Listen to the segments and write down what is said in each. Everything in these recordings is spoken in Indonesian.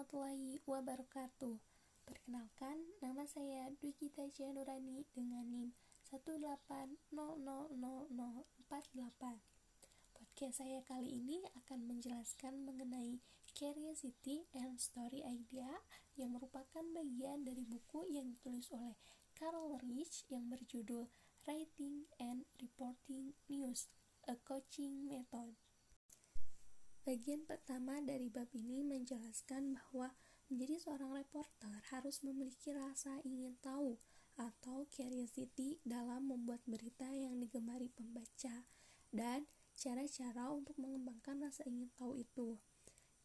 warahmatullahi wabarakatuh Perkenalkan, nama saya Dwi Gita Nurani dengan NIM 1800048 Podcast saya kali ini akan menjelaskan mengenai Curiosity and Story Idea yang merupakan bagian dari buku yang ditulis oleh Carol Rich yang berjudul Writing and Reporting News, a Coaching Method. Bagian pertama dari bab ini menjelaskan bahwa menjadi seorang reporter harus memiliki rasa ingin tahu atau curiosity dalam membuat berita yang digemari pembaca dan cara-cara untuk mengembangkan rasa ingin tahu itu.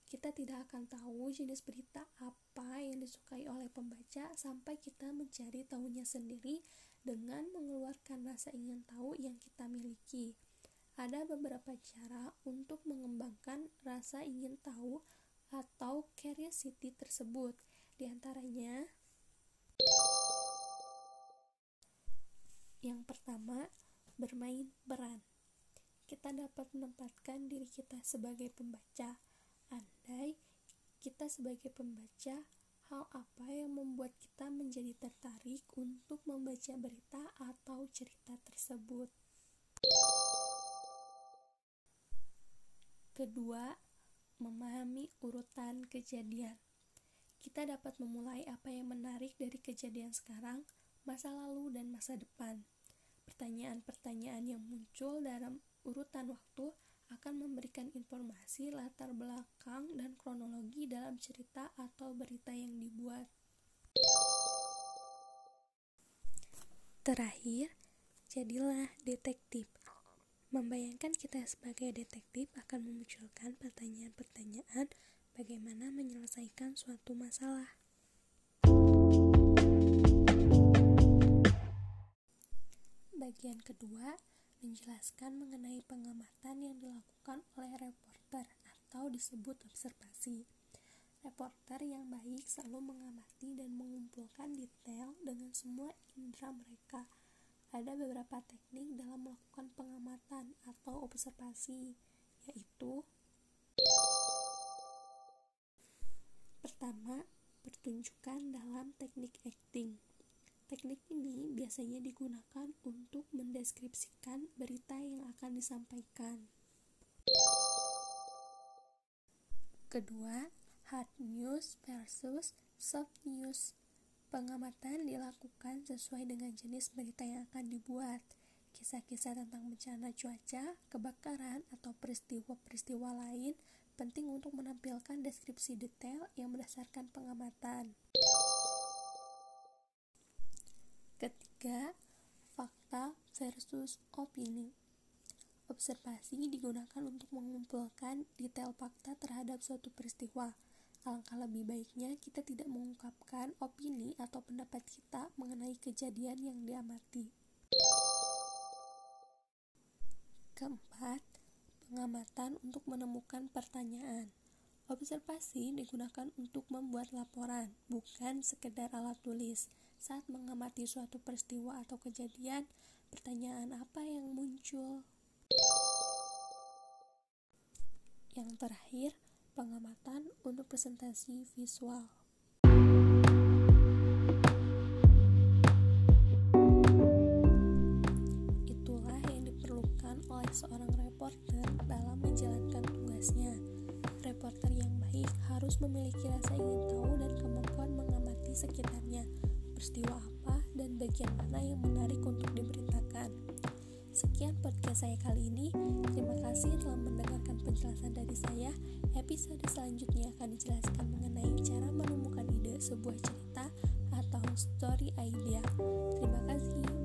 Kita tidak akan tahu jenis berita apa yang disukai oleh pembaca sampai kita mencari tahunya sendiri dengan mengeluarkan rasa ingin tahu yang kita miliki. Ada beberapa cara untuk mengembangkan rasa ingin tahu atau curiosity tersebut. Di antaranya, yang pertama, bermain peran. Kita dapat menempatkan diri kita sebagai pembaca. Andai kita sebagai pembaca, hal apa yang membuat kita menjadi tertarik untuk membaca berita atau cerita tersebut? Kedua, memahami urutan kejadian. Kita dapat memulai apa yang menarik dari kejadian sekarang, masa lalu, dan masa depan. Pertanyaan-pertanyaan yang muncul dalam urutan waktu akan memberikan informasi latar belakang dan kronologi dalam cerita atau berita yang dibuat. Terakhir, jadilah detektif. Membayangkan kita sebagai detektif akan memunculkan pertanyaan-pertanyaan bagaimana menyelesaikan suatu masalah. Bagian kedua menjelaskan mengenai pengamatan yang dilakukan oleh reporter atau disebut observasi. Reporter yang baik selalu mengamati dan mengumpulkan detail dengan semua indera mereka ada beberapa teknik dalam melakukan pengamatan atau observasi, yaitu Pertama, pertunjukan dalam teknik acting. Teknik ini biasanya digunakan untuk mendeskripsikan berita yang akan disampaikan. Kedua, hard news versus soft news. Pengamatan dilakukan sesuai dengan jenis berita yang akan dibuat. Kisah-kisah tentang bencana cuaca, kebakaran, atau peristiwa-peristiwa lain penting untuk menampilkan deskripsi detail yang berdasarkan pengamatan. Ketiga, fakta versus opini. Observasi digunakan untuk mengumpulkan detail fakta terhadap suatu peristiwa Alangkah lebih baiknya kita tidak mengungkapkan opini atau pendapat kita mengenai kejadian yang diamati. Keempat, pengamatan untuk menemukan pertanyaan. Observasi digunakan untuk membuat laporan, bukan sekedar alat tulis. Saat mengamati suatu peristiwa atau kejadian, pertanyaan apa yang muncul? Yang terakhir, pengamatan untuk presentasi visual. Itulah yang diperlukan oleh seorang reporter dalam menjalankan tugasnya. Reporter yang baik harus memiliki rasa ingin tahu dan kemampuan mengamati sekitarnya, peristiwa apa dan bagian mana yang menarik untuk diberitakan. Sekian podcast saya kali ini. Terima kasih telah mendengarkan penjelasan dari saya. Episode selanjutnya akan dijelaskan mengenai cara menemukan ide sebuah cerita atau story idea. Terima kasih.